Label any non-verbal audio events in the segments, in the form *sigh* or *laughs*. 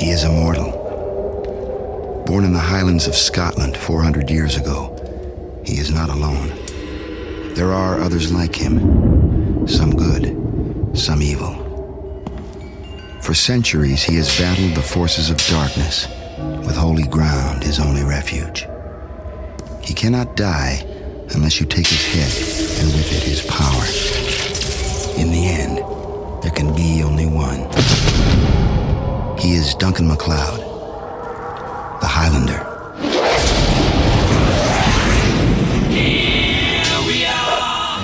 He is immortal. Born in the highlands of Scotland 400 years ago, he is not alone. There are others like him, some good, some evil. For centuries, he has battled the forces of darkness, with holy ground his only refuge. He cannot die unless you take his head, and with it his power. In the end, there can be only one. He is Duncan MacLeod, the Highlander.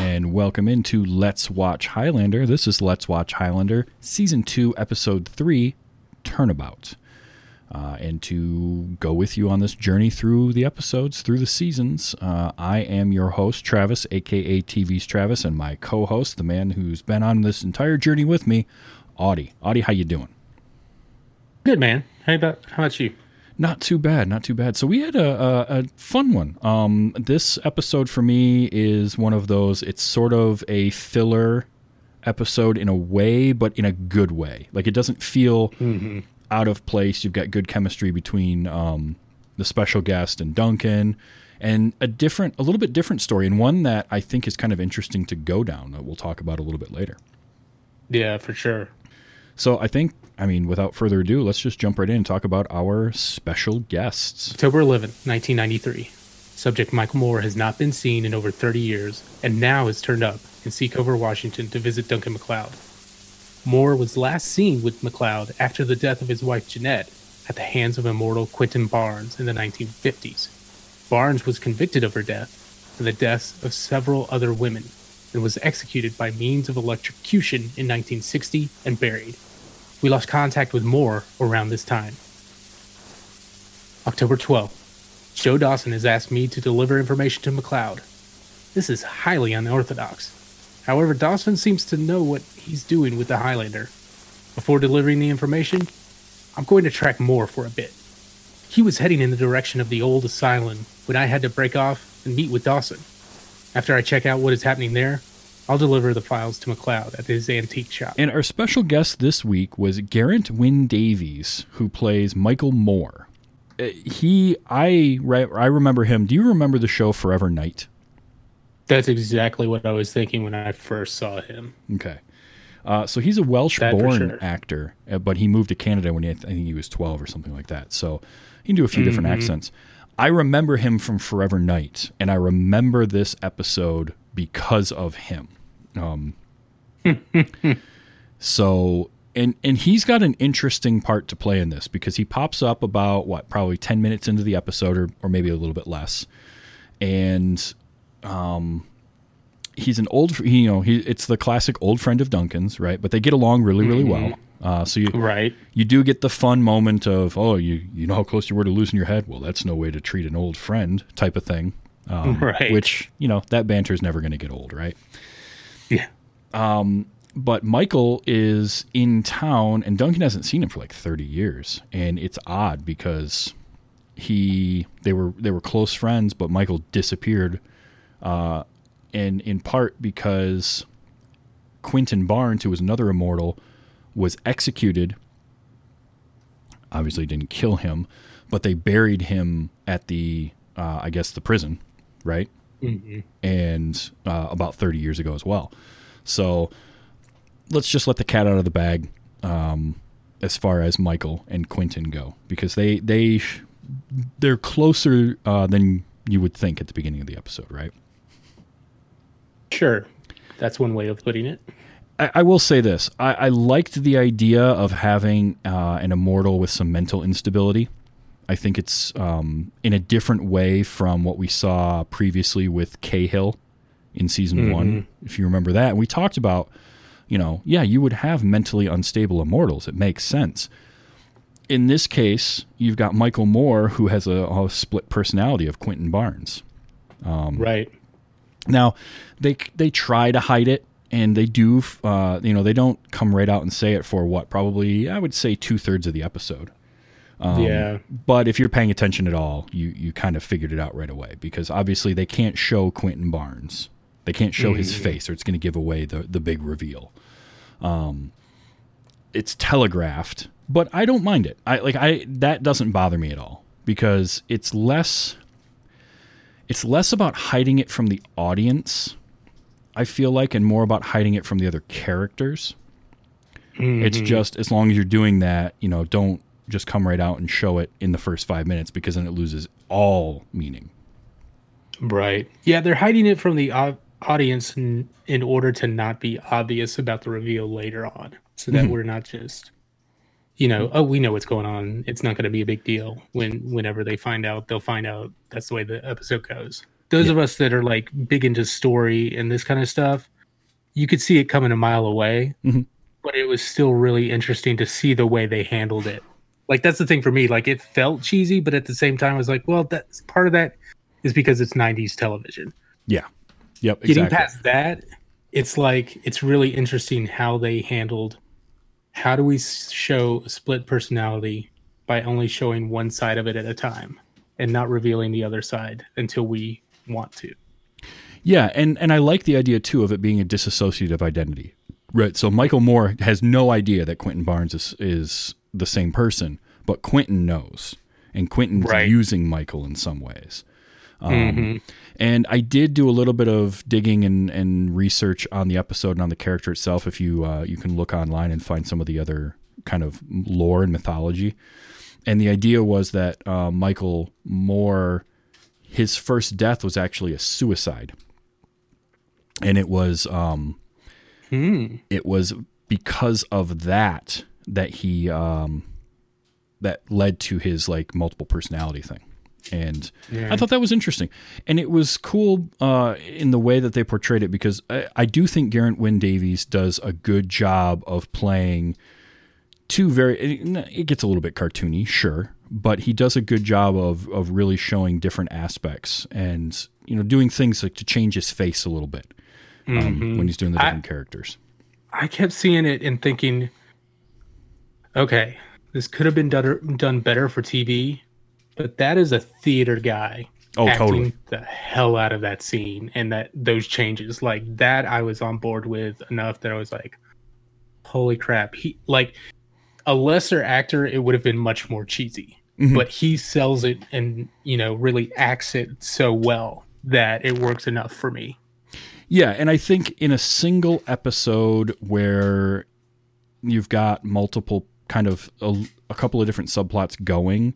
And welcome into Let's Watch Highlander. This is Let's Watch Highlander, Season 2, Episode 3, Turnabout. Uh, and to go with you on this journey through the episodes, through the seasons, uh, I am your host, Travis, aka TV's Travis, and my co-host, the man who's been on this entire journey with me, Audie. Audie, how you doing? Good man. How about how about you? Not too bad, not too bad. So we had a, a, a fun one. Um, this episode for me is one of those. It's sort of a filler episode in a way, but in a good way. Like it doesn't feel out of place. You've got good chemistry between um, the special guest and Duncan, and a different, a little bit different story, and one that I think is kind of interesting to go down. That we'll talk about a little bit later. Yeah, for sure. So I think, I mean, without further ado, let's just jump right in and talk about our special guests. October 11th, 1993. Subject Michael Moore has not been seen in over 30 years and now has turned up in Seacouver, Washington to visit Duncan MacLeod. Moore was last seen with MacLeod after the death of his wife Jeanette at the hands of immortal Quentin Barnes in the 1950s. Barnes was convicted of her death and the deaths of several other women and was executed by means of electrocution in 1960 and buried. We lost contact with Moore around this time. October 12th. Joe Dawson has asked me to deliver information to MacLeod. This is highly unorthodox. However, Dawson seems to know what he's doing with the Highlander. Before delivering the information, I'm going to track Moore for a bit. He was heading in the direction of the old asylum when I had to break off and meet with Dawson. After I check out what is happening there, I'll deliver the files to MacLeod at his antique shop. And our special guest this week was Garrett Wyn Davies, who plays Michael Moore. Uh, He, I, I remember him. Do you remember the show Forever Knight? That's exactly what I was thinking when I first saw him. Okay. Uh, so he's a Welsh-born sure. actor, uh, but he moved to Canada when he, I think he was 12 or something like that. So he can do a few different Mm-hmm. accents. I remember him from Forever Knight, and I remember this episode because of him. Um, *laughs* so, and and he's got an interesting part to play in this because he pops up about what probably 10 minutes into the episode, or or maybe a little bit less, and um he's an old you know he it's the classic old friend of Duncan's right? But they get along really really well. Uh, so you Right. you do get the fun moment of oh you you know how close you were to losing your head? Well that's no way to treat an old friend type of thing um, *laughs* Right. which you know that banter is never going to get old right Yeah. but Michael is in town and Duncan hasn't seen him for like 30 years and it's odd because he they were they were close friends but Michael disappeared uh and in part because Quentin Barnes who was another immortal was executed obviously didn't kill him but they buried him at the uh, I guess the prison right and uh, about 30 years ago as well so let's just let the cat out of the bag um, as far as Michael and Quentin go because they they they're closer uh, than you would think at the beginning of the episode, right? Sure. That's one way of putting it. I, I will say this: I, I liked the idea of having uh, an immortal with some mental instability. I think it's um, in a different way from what we saw previously with Cahill in season one, if you remember that. And we talked about, you know, yeah, you would have mentally unstable immortals. It makes sense. In this case, you've got Michael Moore, who has a, a split personality of Quentin Barnes. Um, right. Now, they they try to hide it, and they do. Uh, you know, they don't come right out and say it for what probably I would say two thirds of the episode. Um, yeah. But if you're paying attention at all, you you kind of figured it out right away because obviously they can't show Quentin Barnes. They can't show his face, or it's going to give away the the big reveal. Um, it's telegraphed, but I don't mind it. I like I that doesn't bother me at all because it's less it's less about hiding it from the audience. I feel like and more about hiding it from the other characters. It's just as long as you're doing that, you know, don't just come right out and show it in the first 5 minutes because then it loses all meaning. Right. Yeah, they're hiding it from the au- audience in, in order to not be obvious about the reveal later on, so that we're not just, you know, oh, we know what's going on. It's not going to be a big deal. When whenever they find out, they'll find out. That's the way the episode goes. Those of us that are like big into story and this kind of stuff, you could see it coming a mile away, Mhm. but it was still really interesting to see the way they handled it. Like that's the thing for me. Like it felt cheesy, but at the same time, I was like, well, that's part of that is because it's '90s television. Yeah. Yep, Getting exactly. past that, it's like it's really interesting how they handled. How do we show a split personality by only showing one side of it at a time and not revealing the other side until we want to? Yeah, and and I like the idea too of it being a disassociative identity. Right. So Michael Moore has no idea that Quentin Barnes is is the same person, but Quentin knows, and Quentin's Right. using Michael in some ways. Um, And I did do a little bit of digging and, and research on the episode and on the character itself. If you uh, you can look online and find some of the other kind of lore and mythology. And the idea was that uh, Michael Moore, his first death was actually a suicide, and it was um, Hmm. it was because of that that he um, that led to his like multiple personality thing. And i thought that was interesting. And it was cool uh, in the way that they portrayed it because I, I do think garrett wyn davies does a good job of playing two very it, it gets a little bit cartoony sure but he does a good job of of really showing different aspects and you know doing things like to change his face a little bit um, when he's doing the different characters. I kept seeing it and thinking, okay, this could have been done, done better for TV, but that is a theater guy. Oh, acting totally. the hell out of that scene and that those changes like that I was on board with enough that I was like, holy crap. He like a lesser actor, it would have been much more cheesy. Mhm. But he sells it and you know really acts it so well that it works enough for me. Yeah, and I think in a single episode where you've got multiple kind of a, a couple of different subplots going,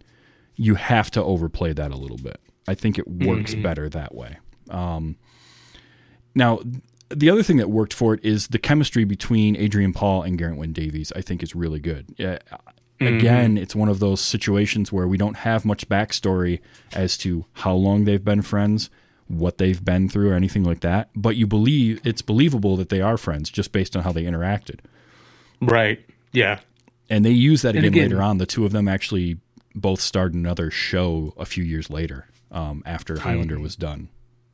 you have to overplay that a little bit. I think it works better that way. Um, now, the other thing that worked for it is the chemistry between Adrian Paul and Garrett Wyn Davies. I think is really good. Yeah, Again, it's one of those situations where we don't have much backstory as to how long they've been friends, what they've been through, or anything like that. But you believe it's believable that they are friends just based on how they interacted. Right. Yeah. And they use that again, again- later on. The two of them actually both starred in another show a few years later um, after Highlander was done.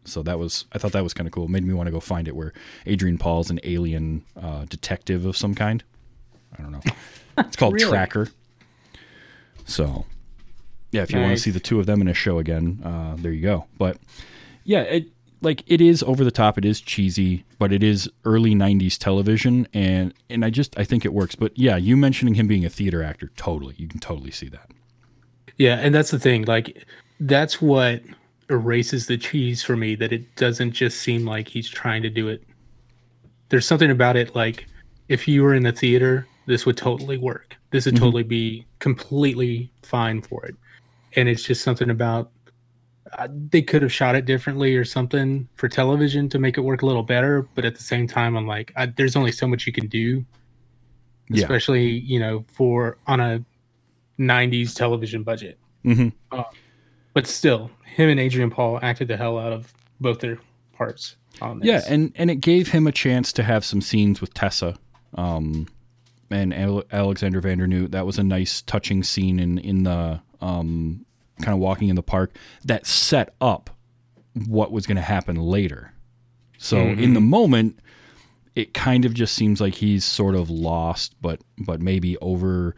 So that was I thought that was kind of cool. It made me want to go find it where Adrian Paul's an alien uh, detective of some kind. I don't know. *laughs* It's called Really? Tracker. So yeah, if you want to see the two of them in a show again, uh, there you go. But yeah, it like it is over the top. It is cheesy, but it is early '90s television, and and I just I think it works. But yeah, you mentioning him being a theater actor, totally, you can totally see that. Yeah, and that's the thing. Like, that's what erases the cheese for me. That it doesn't just seem like he's trying to do it. There's something about it. Like, if you were in the theater, this would totally work. This would mm-hmm. totally be completely fine for it. And it's just something about uh, they could have shot it differently or something for television to make it work a little better. But at the same time, I'm like, I, there's only so much you can do, Yeah. especially you know for on a 90s television budget. hmm But still, him and Adrian Paul acted the hell out of both their parts on this. Yeah, and and it gave him a chance to have some scenes with Tessa, um, and Ale- Alexander Vandernoot. That was a nice, touching scene in in the um, kind of walking in the park that set up what was going to happen later. So in the moment, it kind of just seems like he's sort of lost, but but maybe over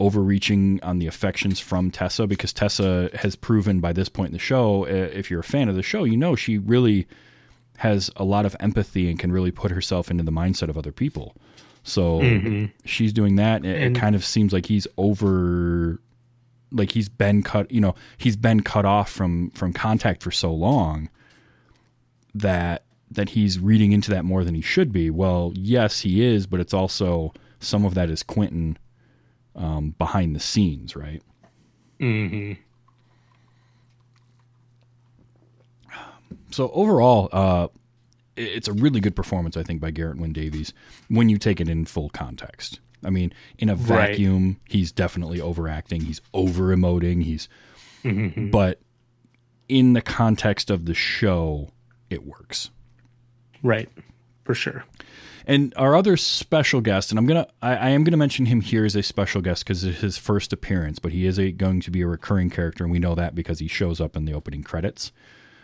overreaching on the affections from Tessa because Tessa has proven by this point in the show, uh, if you're a fan of the show, you know she really has a lot of empathy and can really put herself into the mindset of other people. So she's doing that. It, And- it kind of seems like he's over, like he's been cut. You know, he's been cut off from from contact for so long that that he's reading into that more than he should be. Well, yes, he is, but it's also some of that is Quentin um, behind the scenes, right? hmm So overall, uh, it's a really good performance, I think, by Garrett Wyn Davies when you take it in full context. I mean, in a Right. vacuum, he's definitely overacting. He's over emoting. He's, but in the context of the show, it works. Right. For sure. And our other special guest, and I'm gonna, I, I am gonna mention him here as a special guest because it's his first appearance, but he is a, going to be a recurring character, and we know that because he shows up in the opening credits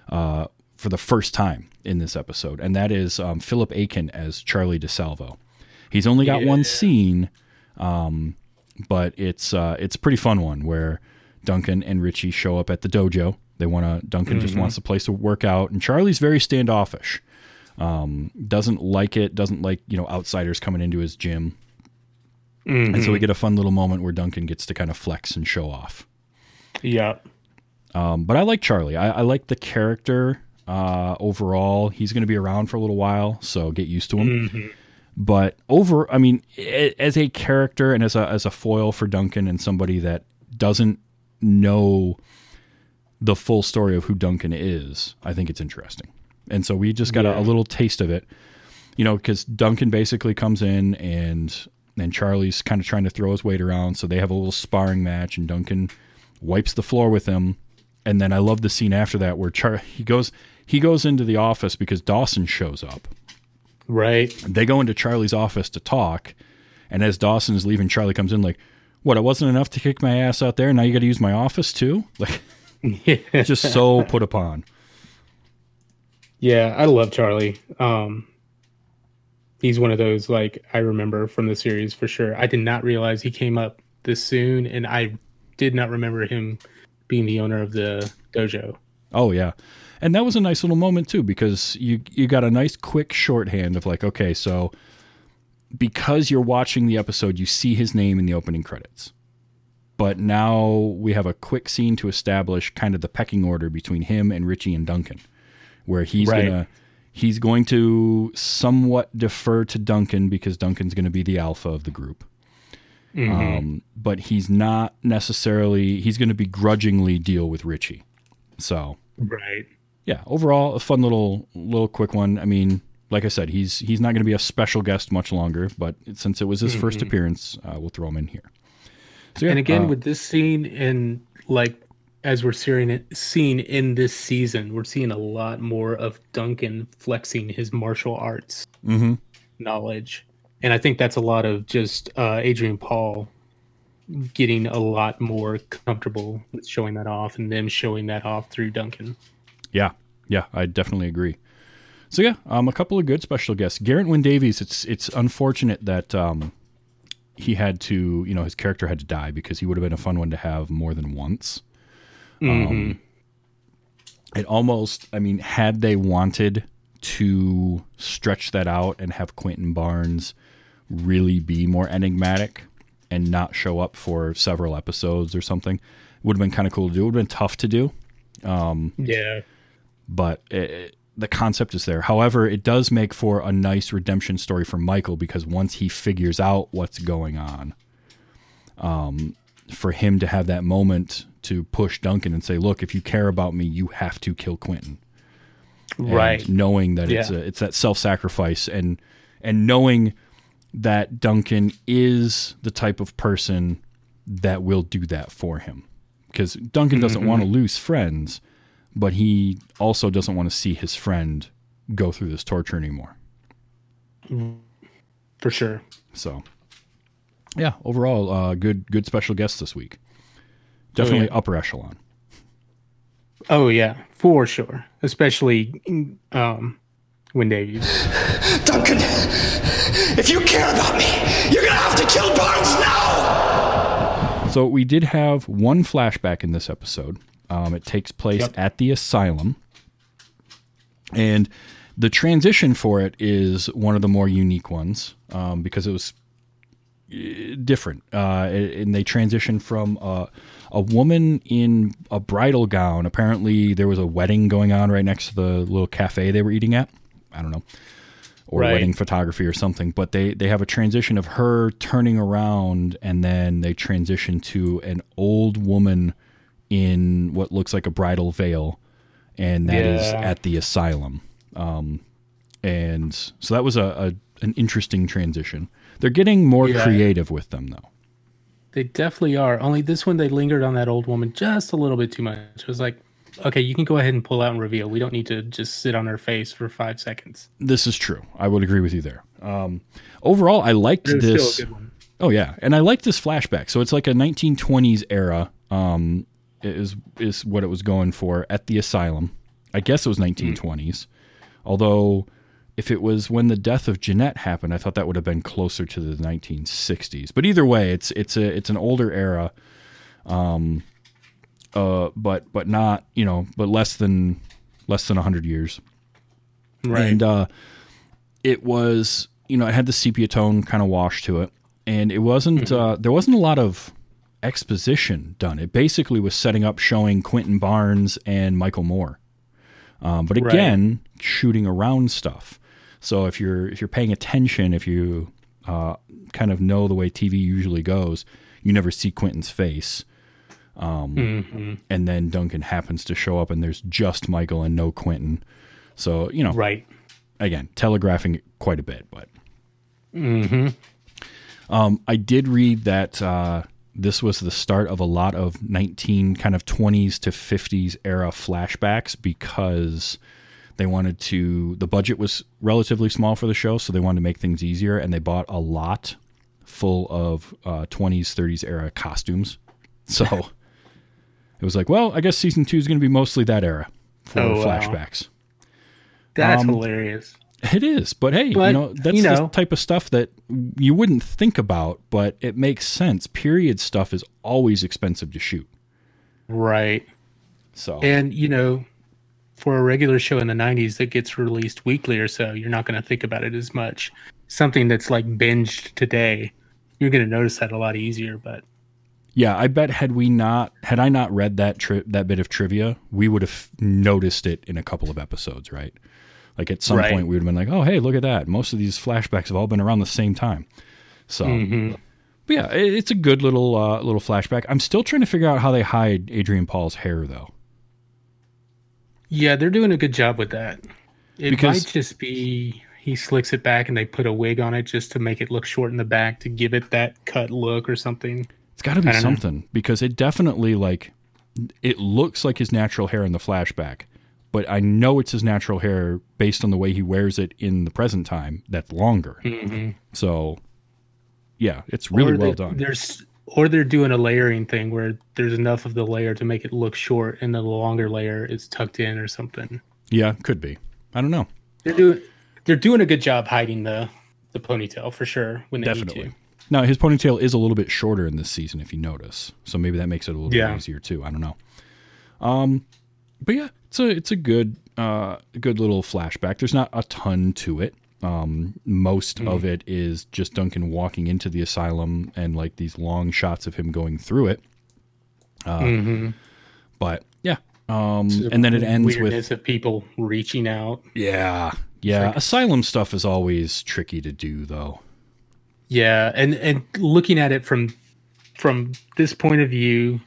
uh, for the first time in this episode, and that is um, Philip Akin as Charlie DeSalvo. He's only got one scene, um, but it's uh, it's a pretty fun one where Duncan and Richie show up at the dojo. They want to. Duncan just wants a place to work out, and Charlie's very standoffish um, doesn't like it, doesn't like you know outsiders coming into his gym, and so we get a fun little moment where Duncan gets to kind of flex and show off. Yeah. Um, but I like Charlie. I, I like the character uh, overall. He's going to be around for a little while, so get used to him. But over, I mean, as a character and as a as a foil for Duncan and somebody that doesn't know the full story of who Duncan is, I think it's interesting. And so we just got a, a little taste of it, you know, because Duncan basically comes in and and Charlie's kind of trying to throw his weight around, so they have a little sparring match, and Duncan wipes the floor with him. And then I love the scene after that where Char- he goes he goes into the office because Dawson shows up. Right. They go into Charlie's office to talk, and as Dawson is leaving, Charlie comes in like, "What? It wasn't enough to kick my ass out there. Now you got to use my office too." *laughs* Like, Yeah. just so put upon. Yeah, I love Charlie. Um, he's one of those like I remember from the series for sure. I did not realize he came up this soon, and I did not remember him being the owner of the dojo. Oh yeah, and that was a nice little moment too because you you got a nice quick shorthand of like, okay, so because you're watching the episode, you see his name in the opening credits. But now we have a quick scene to establish kind of the pecking order between him and Richie and Duncan, where he's Right. gonna he's going to somewhat defer to Duncan because Duncan's going to be the alpha of the group. Um, but he's not necessarily he's going to begrudgingly deal with Richie. So Right. Yeah, overall a fun little little quick one. I mean, like I said, he's he's not going to be a special guest much longer, but since it was his first appearance, uh, we'll throw him in here. So yeah, and again uh, with this scene and like as we're seeing it seeing in this season we're seeing a lot more of duncan flexing his martial arts mhm. knowledge and i think that's a lot of just uh, adrian paul getting a lot more comfortable with showing that off and them showing that off through duncan yeah, yeah, I definitely agree. So yeah, um, a couple of good special guests. Garrett Wyn Davies. It's it's unfortunate that um, he had to, you know, his character had to die because he would have been a fun one to have more than once. Um, it almost, I mean, had they wanted to stretch that out and have Quentin Barnes really be more enigmatic and not show up for several episodes or something, would have been kind of cool to do. It would have been tough to do yeah but it, the concept is there. However, it does make for a nice redemption story for Michael because once he figures out what's going on, um, for him to have that moment to push Duncan and say, "Look, if you care about me, you have to kill Quentin." And right knowing that it's a, it's that self sacrifice and and knowing that Duncan is the type of person that will do that for him because Duncan doesn't want to lose friends, but he also doesn't want to see his friend go through this torture anymore. for sure So, yeah, overall, uh, good good special guest this week. Definitely yeah. upper echelon. oh yeah for sure especially um when davies *laughs* Duncan, if you care about me, you're gonna have to kill Barnes now! So we did have one flashback in this episode. Um, it takes place Yep. at the asylum, and The transition for it is one of the more unique ones um, because it was uh, different. Uh, and they transitioned from uh, a woman in a bridal gown. Apparently, there was a wedding going on right next to the little cafe they were eating at. I don't know. Or Right. wedding photography or something. But they, they have a transition of her turning around and then they transition to an old woman in what looks like a bridal veil. And that is Yeah. at the asylum. Um, and so that was a, a an interesting transition. They're getting more Yeah. creative with them though. They definitely are. Only this one, they lingered on that old woman just a little bit too much. It was like, okay, you can go ahead and pull out and reveal. We don't need to just sit on her face for five seconds. This is true. I would agree with you there. Um, overall, I liked this. still a good one. Oh yeah, and I like this flashback. So it's like a 1920s era. Um, is is what it was going for at the asylum. I guess it was 1920s. Although, if it was when the death of Jeanette happened, I thought that would have been closer to the 1960s. But either way, it's it's a it's an older era. Um, uh, but but not you know, but less than less than 100 years. Right. And uh, it was, you know, it had the sepia tone kind of wash to it, and it wasn't. Uh, there wasn't a lot of exposition done. It basically was setting up, showing Quentin Barnes and Michael Moore, um, but Right. again, shooting around stuff. So if you're if you're paying attention, if you uh, kind of know the way TV usually goes, you never see Quentin's face. Um, And then Duncan happens to show up, and there's just Michael and no Quentin. So you know, right. again telegraphing quite a bit but um, i did read that uh, this was the start of a lot of 19 kind of 20s to 50s era flashbacks because they wanted to the budget was relatively small for the show so they wanted to make things easier and they bought a lot full of uh, 20s 30s era costumes *laughs* so it was like well i guess season two is going to be mostly that era for Oh, wow. flashbacks That's Um, hilarious. It is, but hey, you know that's you the type of stuff that you wouldn't think about, but it makes sense. Period stuff is always expensive to shoot, Right. so And, you know, for a regular show in the 90s that gets released weekly or so, you're not going to think about it as much. Something that's like binged today, you're going to notice that a lot easier. But yeah, I bet had we not had I not read that tri- that bit of trivia, we would have noticed it in a couple of episodes, right? Like at some Right. point, we would have been like, "Oh, hey, look at that! Most of these flashbacks have all been around the same time." So, Mm-hmm. but yeah, it, it's a good little uh, little flashback. I'm still trying to figure out how they hide Adrian Paul's hair, though. yeah, they're doing a good job with that. It Because- might just be he slicks it back and they put a wig on it just to make it look short in the back to give it that cut look or something. It's got to be don't know. something because it definitely like it looks like his natural hair in the flashback, but I know it's his natural hair based on the way he wears it in the present time. That's longer. So, yeah, it's really Mm-hmm. Or well they- done. There's or they're doing a layering thing where there's enough of the layer to make it look short and the longer layer is tucked in or something. Yeah, could be. I don't know. They're doing they're doing a good job hiding the the ponytail for sure when they need Definitely. to. Now his ponytail is a little bit shorter in this season, if you notice. So maybe that makes it a little Yeah. bit easier too. I don't know. Um, but yeah, it's a it's a good uh good little flashback. There's not a ton to it. Um, most Mm-hmm. of it is just Duncan walking into the asylum and like these long shots of him going through it. Uh, But yeah, um, and then it ends with of people reaching out. yeah, yeah. Asylum stuff is always tricky to do though. Yeah, and and looking at it from from this point of view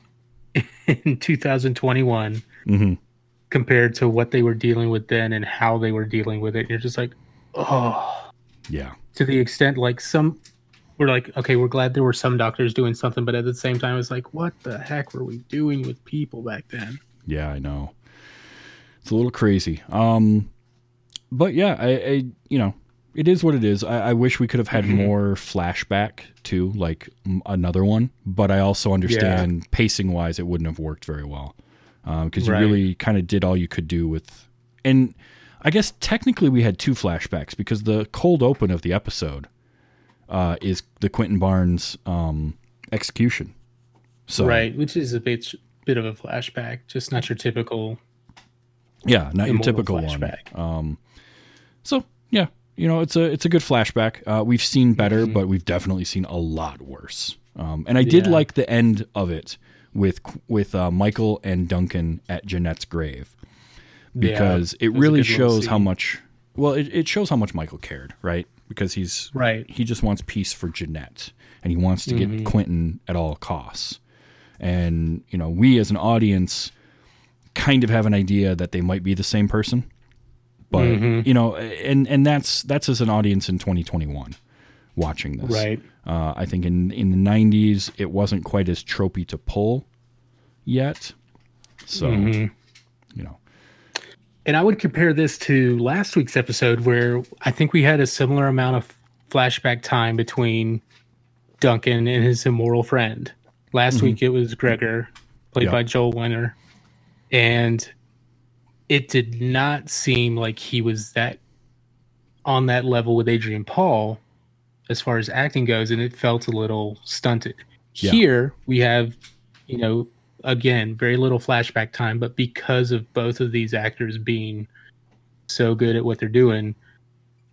*laughs* in 2021 Mhm. Compared to what they were dealing with then and how they were dealing with it, you're just like, oh, Yeah, to the extent like some we're like, okay, we're glad there were some doctors doing something, but at the same time, it's like, what the heck were we doing with people back then? Yeah, I know. It's a little crazy. Um, but yeah, I, I you know, it is what it is. I, I wish we could have had more flashback too, like m- another one. But I also understand pacing wise, it wouldn't have worked very well because you Right. really kind of did all you could do with. And I guess technically we had two flashbacks because the cold open of the episode uh, is the Quentin Barnes um, execution. So Right, which is a bit bit of a flashback, just not your typical Yeah, not your typical flashback. one. Um, So yeah, you know, it's a it's a good flashback. Uh, we've seen better, but we've definitely seen a lot worse. Um, and I did Yeah. like the end of it with with uh, Michael and Duncan at Jeanette's grave because Yeah, it really shows how much. Well, it, it shows how much Michael cared, right? Because he's Right. He just wants peace for Jeanette, and he wants to Mm-hmm. get Quentin at all costs. And you know, we as an audience kind of have an idea that they might be the same person, but Mm-hmm. you know, and and that's that's as an audience in 2021 watching this. Right. Uh, I think in in the 90s it wasn't quite as tropey to pull yet, so Mm-hmm. you know. And I would compare this to last week's episode where I think we had a similar amount of flashback time between Duncan and his immoral friend. Last week it was Gregor, played Yeah. by Joel Wyner. And it did not seem like he was that on that level with Adrian Paul as far as acting goes, and it felt a little stunted. Yeah. Here we have, you know, again, very little flashback time, but because of both of these actors being so good at what they're doing,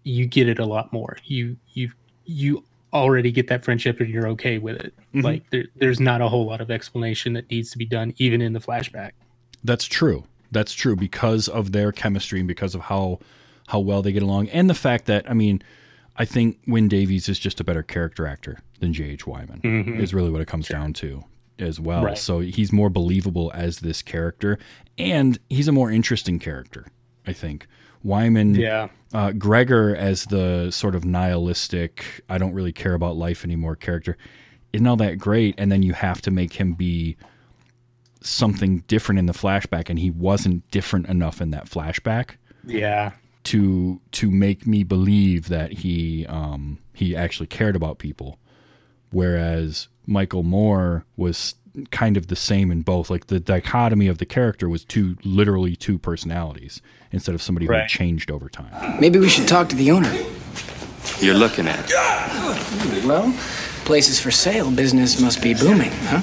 you get it a lot more. You you you already get that friendship and you're okay with it. Mhm. Like there, there's not a whole lot of explanation that needs to be done, even in the flashback. That's true. That's true because of their chemistry and because of how how well they get along, and the fact that I mean, I think Wyn Davies is just a better character actor than J.H. Wyman. Is really what it comes down to as well. Right. So he's more believable as this character, and he's a more interesting character. I think Wyman. Yeah. uh, Gregor as the sort of nihilistic, I don't really care about life anymore character isn't all that great. And then you have to make him be something different in the flashback, and he wasn't different enough in that flashback Yeah. To to make me believe that he um, he actually cared about people. Whereas Michael Moore was kind of the same in both. Like the dichotomy of the character was two literally two personalities instead of somebody who Right. had changed over time. Maybe we should talk to the owner. You're looking at. Well, places for sale, business must be booming, huh?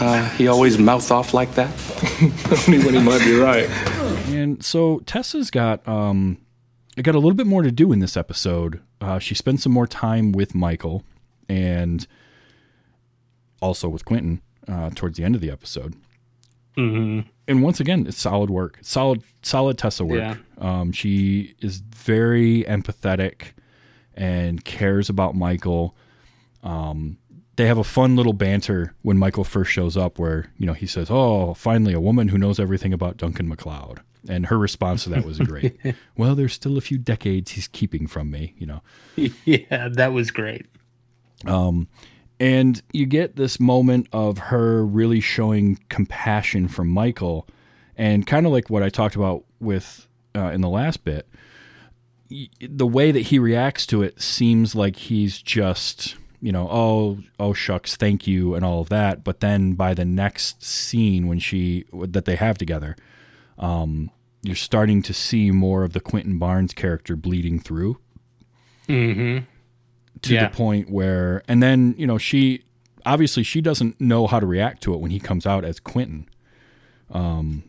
Uh, he always mouth off like that. *laughs* Only when he might be right. And so Tessa's got um got a little bit more to do in this episode. Uh, she spends some more time with Michael and also with Quentin uh, towards the end of the episode. Mm-hmm. And once again, it's solid work. Solid, solid Tessa work. Yeah. Um, she is very empathetic and cares about Michael. Um, they have a fun little banter when Michael first shows up, where you know he says, "Oh, finally a woman who knows everything about Duncan MacLeod," and her response to that was great. *laughs* well, there's still a few decades he's keeping from me, you know. Yeah, that was great. Um, And you get this moment of her really showing compassion for Michael, and kind of like what I talked about with uh, in the last bit. The way that he reacts to it seems like he's just, you know, oh, oh shucks, thank you, and all of that. But then by the next scene when she that they have together, um, you're starting to see more of the Quentin Barnes character bleeding through Mm-hmm. to Yeah. the point where and then you know she obviously she doesn't know how to react to it when he comes out as quentin um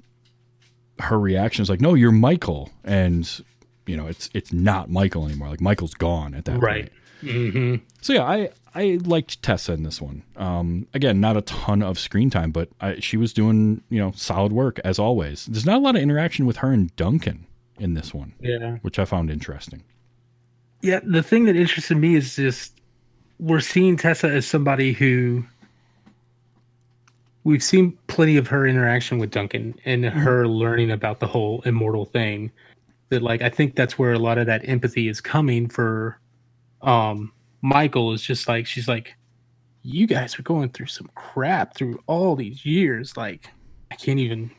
her reaction is like no you're michael and you know it's it's not michael anymore like michael's gone at that Right. point Mm-hmm. so yeah i i liked tessa in this one um again not a ton of screen time but I, she was doing you know solid work as always there's not a lot of interaction with her and duncan in this one Yeah. which i found interesting Yeah, the thing that interested me is just we're seeing Tessa as somebody who we've seen plenty of her interaction with Duncan and her learning about the whole immortal thing. That like I think that's where a lot of that empathy is coming for um Michael is just like she's like you guys are going through some crap through all these years like I can't even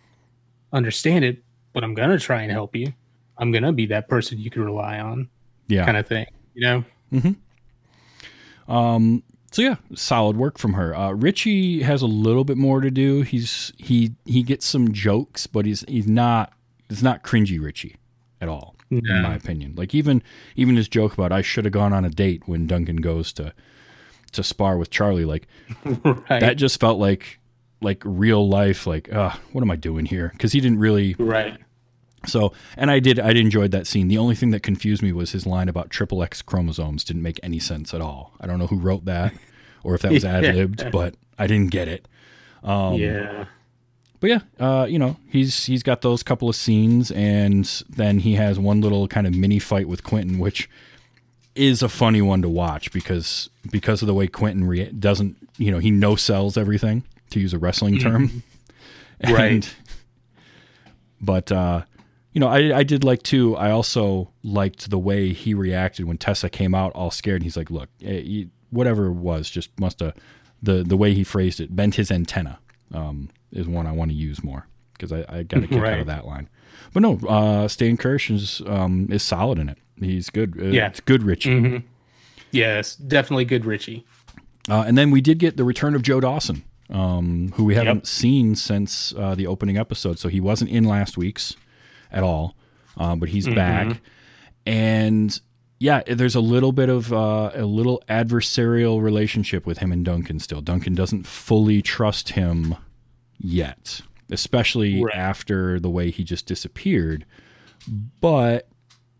understand it but I'm going to try and help you. I'm going to be that person you can rely on yeah kind of thing, you know? Mm-hmm. Um, so yeah, solid work from her. Uh, Richie has a little bit more to do. He's he he gets some jokes, but he's he's not it's not cringy Richie at all, in my opinion. Like even even his joke about I should have gone on a date when Duncan goes to to spar with Charlie, like *laughs* Right. that just felt like like real life. Like, uh, what am I doing here? Because he didn't really right. So, and I did, I enjoyed that scene. The only thing that confused me was his line about triple X chromosomes didn't make any sense at all. I don't know who wrote that or if that was *laughs* ad libbed, but I didn't get it. Um, yeah. But yeah, uh, you know, he's he's got those couple of scenes, and then he has one little kind of mini fight with Quentin, which is a funny one to watch because because of the way Quentin rea- doesn't, you know, he no sells everything to use a wrestling term, Right. *laughs* And- but uh, you know, I I did like too. I also liked the way he reacted when Tessa came out all scared. And he's like, "Look, eh, you- whatever it was, just must have the the way he phrased it bent his antenna." Um, is one I want to use more because I, I got a *laughs* kick out of that line. But no, uh, Stan Kirsch is um, is solid in it. He's good. Uh, Yeah. it's good, Richie. Yes, definitely good Richie. Uh, and then we did get the return of Joe Dawson, um, who we haven't Yep. seen since uh, the opening episode. So he wasn't in last week's at all, uh, but he's back. And yeah, there's a little bit of uh, a little adversarial relationship with him and Duncan still. Duncan doesn't fully trust him yet, especially Right. after the way he just disappeared. But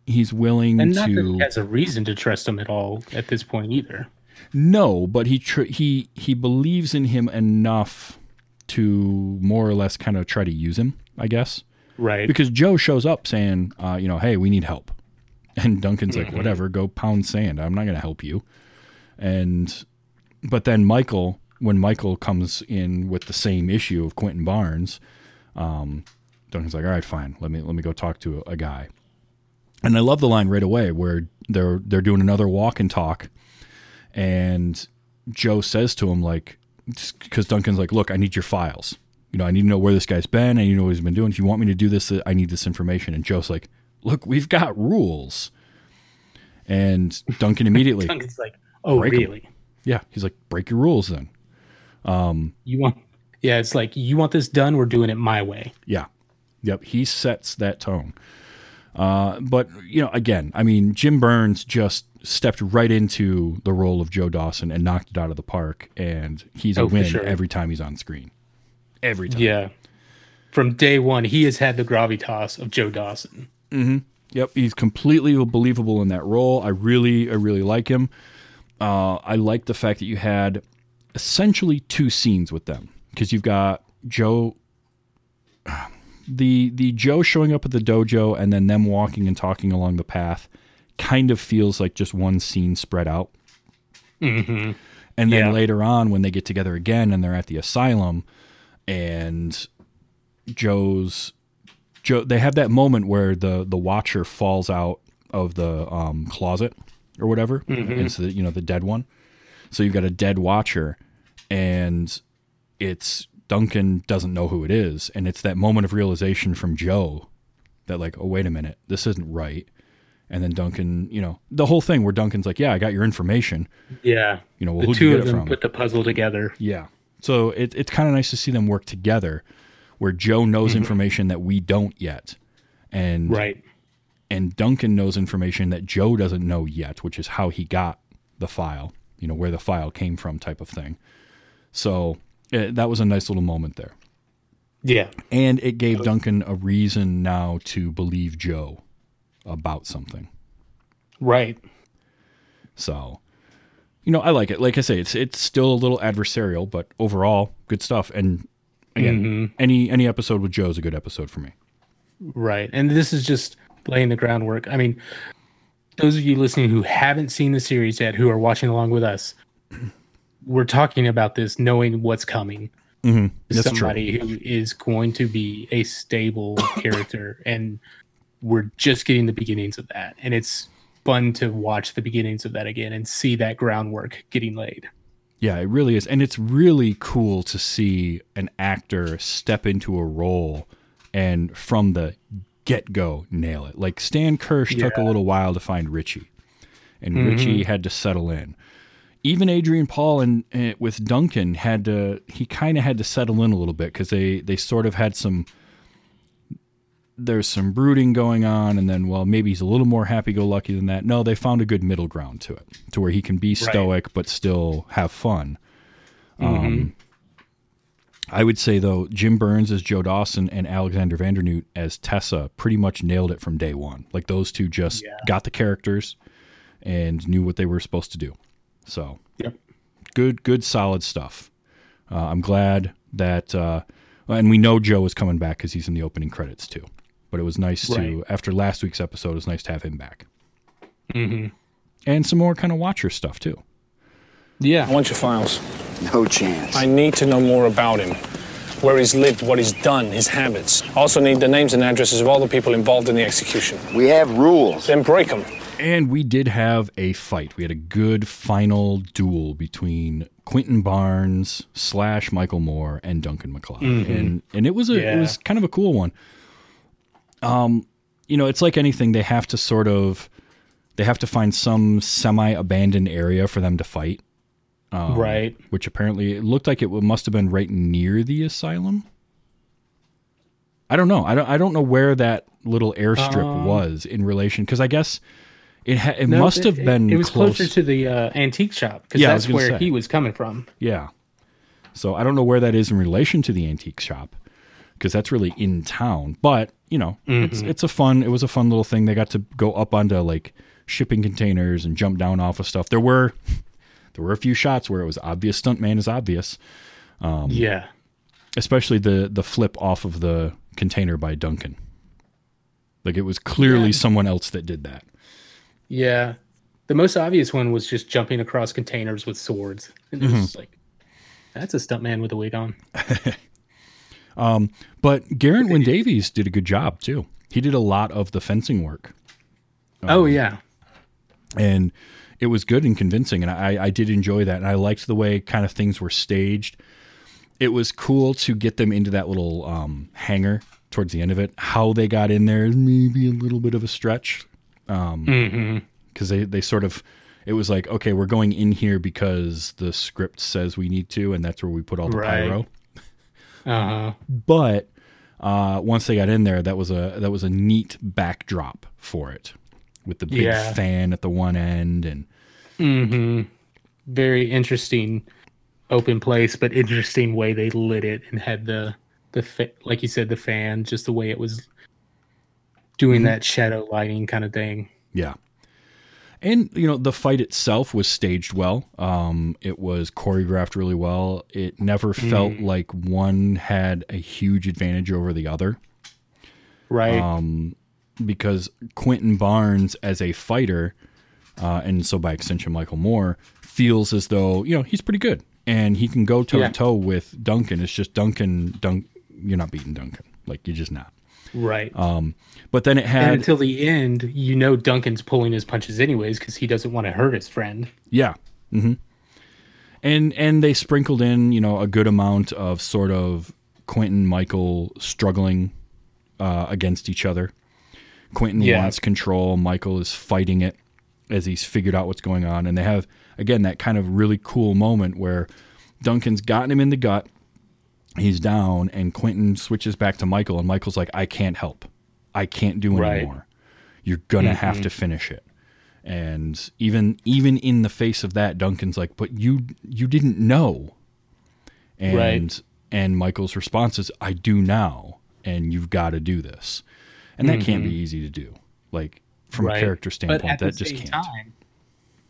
he's willing And not to. that he has a reason to trust him at all at this point either. No, but he tr- he he believes in him enough to more or less kind of try to use him, I guess. Right. Because Joe shows up saying, uh, you know, hey, we need help, and Duncan's like, whatever, go pound sand. I'm not going to help you. And but then Michael, when Michael comes in with the same issue of Quentin Barnes, um, Duncan's like, all right, fine, let me let me go talk to a, a guy. And I love the line right away where they're they're doing another walk and talk, and Joe says to him like, because Duncan's like, look, I need your files. You know, I need to know where this guy's been. I need to know what he's been doing. If you want me to do this, I need this information. And Joe's like, look, we've got rules. And Duncan immediately, *laughs* Duncan's like, oh, really? yeah, he's like, break your rules then. You want? Yeah, it's like you want this done. We're doing it my way. Yeah. Yep. He sets that tone. Uh, but, you know, again, I mean, Jim Byrnes just stepped right into the role of Joe Dawson and knocked it out of the park. And he's a Oh, for win sure. every time he's on screen. Every time. Yeah. From day one, he has had the gravitas of Joe Dawson. Yep, he's completely believable in that role. I really, I really like him. Uh, I like the fact that you had essentially two scenes with them because you've got Joe, the the Joe showing up at the dojo and then them walking and talking along the path, kind of feels like just one scene spread out. Mm-hmm. And then Yeah. later on, when they get together again and they're at the asylum, and Joe's Joe, they have that moment where the the watcher falls out of the um, closet or whatever. It's the you know the dead one. So you've got a dead watcher, and it's Duncan doesn't know who it is, and it's that moment of realization from Joe that like, oh wait a minute, this isn't right. And then Duncan, you know, the whole thing where Duncan's like, yeah, I got your information. Yeah. You know, well, the two get of it them put the puzzle together. Yeah. So it, it's kind of nice to see them work together where Joe knows mm-hmm. information that we don't yet. And Right. and Duncan knows information that Joe doesn't know yet, which is how he got the file, you know, where the file came from type of thing. So eh, that was a nice little moment there. Yeah. And it gave Duncan a reason now to believe Joe about something. Right. So, you know, I like it. Like I say, it's it's still a little adversarial, but overall, good stuff. And again, any any episode with Joe is a good episode for me. Right. And this is just laying the groundwork. I mean, those of you listening who haven't seen the series yet, who are watching along with us, we're talking about this knowing what's coming. Mm-hmm. That's Somebody who is going to be a stable *coughs* character. And we're just getting the beginnings of that. And it's fun to watch the beginnings of that again and see that groundwork getting laid. Yeah, it really is. And it's really cool to see an actor step into a role and from the get go nail it. Like Stan Kirsch took a little while to find Richie, and Richie mm-hmm. had to settle in. Even Adrian Paul and uh, with Duncan had to, he kind of had to settle in a little bit because they, they sort of had some, there's some brooding going on, and then, well, maybe he's a little more happy go lucky than that. No, they found a good middle ground to it, to where he can be stoic but still have fun. Um, I would say though, Jim Byrnes as Joe Dawson and Alexander Vandernoot as Tessa pretty much nailed it from day one. Like those two just Yeah. got the characters and knew what they were supposed to do. So Yep. good, good, solid stuff. Uh, I'm glad that, uh, and we know Joe is coming back because he's in the opening credits too. But it was nice to after last week's episode. It was nice to have him back. Mm-hmm. And some more kind of Watcher stuff too. Yeah, I want your files. No chance. I need to know more about him. Where he's lived, what he's done, his habits. I also need the names and addresses of all the people involved in the execution. We have rules. Then break them. And we did have a fight. We had a good final duel between Quentin Barnes slash Michael Moore and Duncan MacLeod, mm-hmm. and and it was a it was kind of a cool one. Um, you know, it's like anything; they have to sort of they have to find some semi abandoned area for them to fight, um, right. which apparently it looked like it must have been right near the asylum. I don't know. I don't. I don't know where that little airstrip um, was in relation because I guess it ha- it No, must have been It, was close. closer to the uh, antique shop because Yeah, that's where say. he was coming from. Yeah. So I don't know where that is in relation to the antique shop because that's really in town. But you know, it's it's a fun. It was a fun little thing. They got to go up onto like shipping containers and jump down off of stuff. There were *laughs* there were a few shots where it was obvious stuntman is obvious, Um, yeah. especially the the flip off of the container by Duncan. Like it was clearly someone else that did that. Yeah. The most obvious one was just jumping across containers with swords. And it Mm-hmm. like, that's a stuntman with a wig on. *laughs* But Garrett Wyn Davies did a good job too. He did a lot of the fencing work. oh, yeah. and it was good and convincing and I, I did enjoy that and i liked the way kind of things were staged it was cool to get them into that little um, hangar towards the end of it how they got in there is maybe a little bit of a stretch because they, they sort of it was like okay we're going in here because the script says we need to and that's where we put all the Right. pyro Uh huh. but uh, once they got in there, that was a that was a neat backdrop for it, with the big Yeah. fan at the one end, and Hmm. Very interesting open place, but interesting way they lit it and had the, the fa- like you said, the fan, just the way it was doing that shadow lighting kind of thing. yeah, and you know the fight itself was staged well. Um, it was choreographed really well. It never felt like one had a huge advantage over the other. Right. Um, because Quentin Barnes as a fighter, uh, and so by extension Michael Moore, feels as though you know he's pretty good and he can go toe to toe with Duncan. It's just Duncan, Dunk, you're not beating Duncan, like you're just not. Right. But then it and had, until the end, you know Duncan's pulling his punches anyways because he doesn't want to hurt his friend. yeah, hmm and and they sprinkled in you know a good amount of sort of Quentin Michael struggling uh, against each other. Quentin Yeah. wants control. Michael is fighting it as he's figured out what's going on. And they have, again, that kind of really cool moment where Duncan's gotten him in the gut. He's down, and Quentin switches back to Michael, and Michael's like, I can't help. I can't do Right. anymore. You're gonna have mm-hmm. to finish it. And even even in the face of that, Duncan's like, But you you didn't know. And Right. and Michael's response is, I do now, and you've got to do this. And that can't be mm-hmm. easy to do. Like from a Right. character But standpoint, at that the just same can't. time,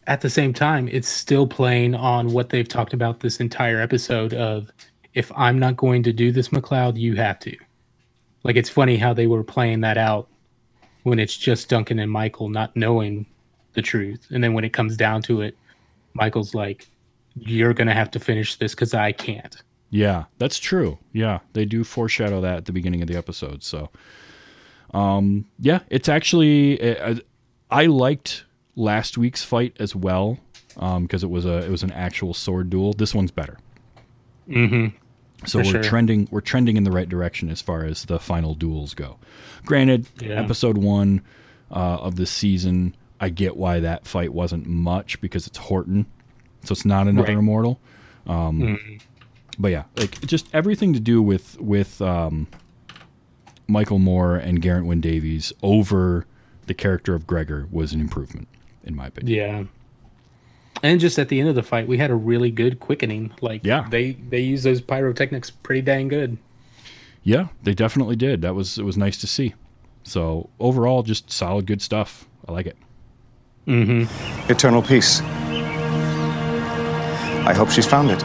at the same time, it's still playing on what they've talked about this entire episode of if I'm not going to do this, MacLeod, you have to. Like it's funny how they were playing that out when it's just Duncan and Michael not knowing the truth, and then when it comes down to it, Michael's like, "You're gonna have to finish this because I can't." Yeah, that's true. Yeah, they do foreshadow that at the beginning of the episode. So, um, yeah, it's actually uh, I liked last week's fight as well because it was a it was an actual sword duel. This one's better. Mm-hmm. So For we're sure. trending we're trending in the right direction as far as the final duels go. Granted, Yeah. episode one uh, of the season, I get why that fight wasn't much because it's Horton, so it's not another Right. immortal. Um, But yeah, like just everything to do with with um, Michael Moore and Garrett Wyn Davies over the character of Gregor was an improvement, in my opinion. Yeah. And just at the end of the fight, we had a really good quickening. Like, Yeah. they they use those pyrotechnics pretty dang good. Yeah, they definitely did. That was it was nice to see. So overall, just solid, good stuff. I like it. Mm-hmm. Eternal peace. I hope she's found it.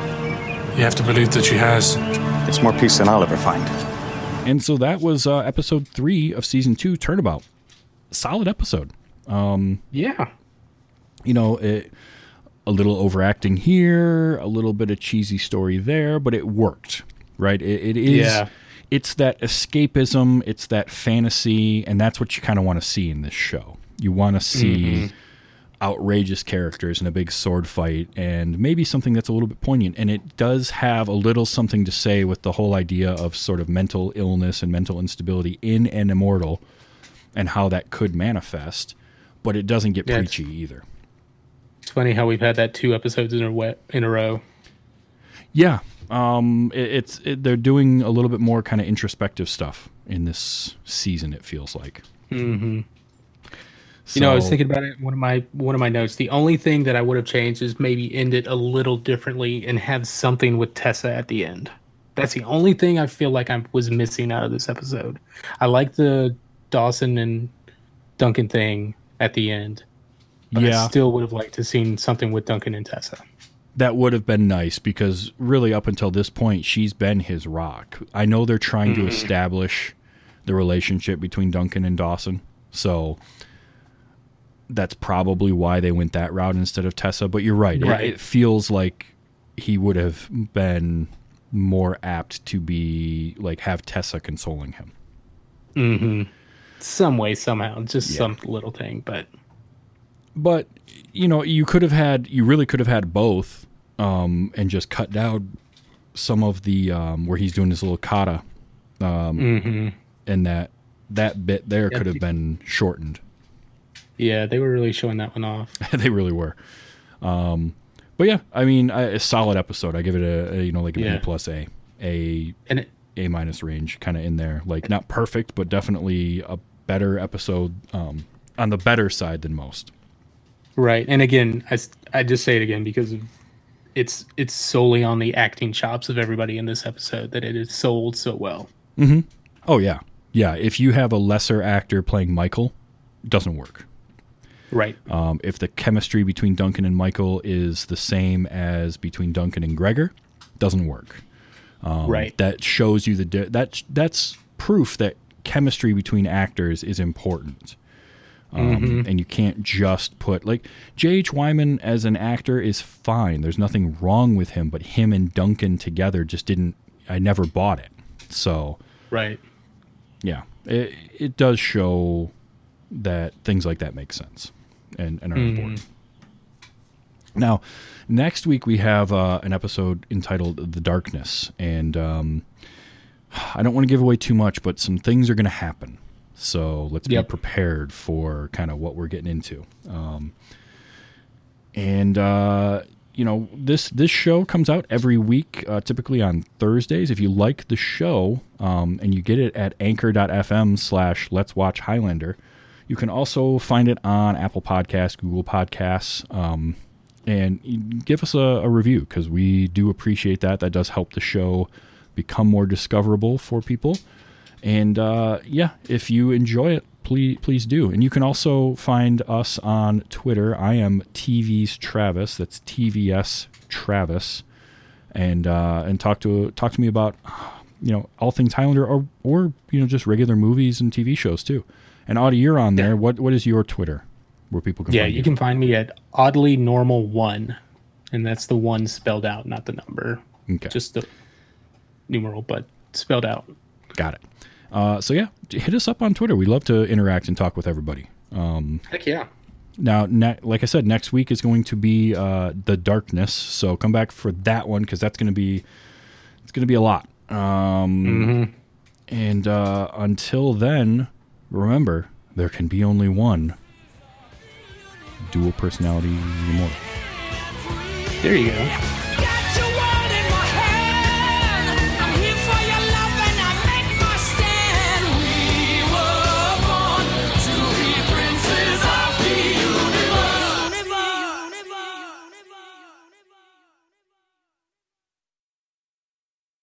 You have to believe that she has. It's more peace than I'll ever find. And so that was uh, episode three of season two, Turnabout. Solid episode. Um, Yeah. You know, it, a little overacting here, a little bit of cheesy story there, but it worked, right? It, it is. Yeah. It's that escapism, it's that fantasy, and that's what you kind of want to see in this show. You want to see mm-hmm. outrageous characters in a big sword fight and maybe something that's a little bit poignant. And it does have a little something to say with the whole idea of sort of mental illness and mental instability in an immortal and how that could manifest. But it doesn't get Yeah, preachy either. It's funny how we've had that two episodes in a we- in a row. Yeah, um, it, it's it, they're doing a little bit more kind of introspective stuff in this season. It feels like. Mm-hmm. You know, I was thinking about it. One of my one of my notes. The only thing that I would have changed is maybe end it a little differently and have something with Tessa at the end. That's the only thing I feel like I was missing out of this episode. I like the Dawson and Duncan thing at the end, but yeah, I still would have liked to seen something with Duncan and Tessa. that would have been nice because really, up until this point, she's been his rock. I know they're trying to establish the relationship between Duncan and Dawson, so that's probably why they went that route instead of Tessa. But you're right; It- Right. it feels like he would have been more apt to be like have Tessa consoling him. Mhm. Some way, somehow, just some little thing, but but you know you could have had you really could have had both um, and just cut down some of the um, where he's doing his little kata um, and that that bit there could have been shortened. Yeah, they were really showing that one off. *laughs* they really were. Um, but yeah i mean I, a solid episode. I give it a, a you know like an Yeah. a plus a a And it, a minus range kind of in there. Like not perfect but definitely a better episode um, on the better side than most Right, and again, I, I just say it again because it's it's solely on the acting chops of everybody in this episode that it is sold so well. Oh yeah, yeah. If you have a lesser actor playing Michael, it doesn't work. Right, Um, if the chemistry between Duncan and Michael is the same as between Duncan and Gregor, doesn't work. Um, right, That shows you the di- that that's proof that chemistry between actors is important. Um, And you can't just put like J.H. Wyman as an actor is fine. There's nothing wrong with him, but him and Duncan together just didn't. I never bought it. So right. yeah, it, it does show that things like that make sense and, and are important. Now, next week we have uh, an episode entitled "The Darkness," and um, I don't want to give away too much, but some things are going to happen. So let's Yep. be prepared for kind of what we're getting into. Um, and uh, you know this this show comes out every week, uh, typically on Thursdays. If you like the show um, and you get it at anchor.fm slash Let's Watch Highlander, you can also find it on Apple Podcasts, Google Podcasts, um, and give us a, a review because we do appreciate that. That does help the show become more discoverable for people. And uh, yeah, if you enjoy it, please please do. And you can also find us on Twitter. I am TV's Travis. That's TVS Travis, and uh, and talk to talk to me about you know all things Highlander or or you know just regular movies and TV shows too. And Audie, you're on there. What what is your Twitter where people can Yeah, find you can find me at oddly normal one, and that's the one spelled out, not the number, Okay. just the numeral, but spelled out. Got it. Uh, so yeah, hit us up on Twitter. We love to interact and talk with everybody. Heck yeah. Now, ne- like I said, next week is going to be uh, the darkness. So come back for that one because that's going to be it's going to be a lot. Um, And uh, until then, remember there can be only one dual personality immortal. There you go.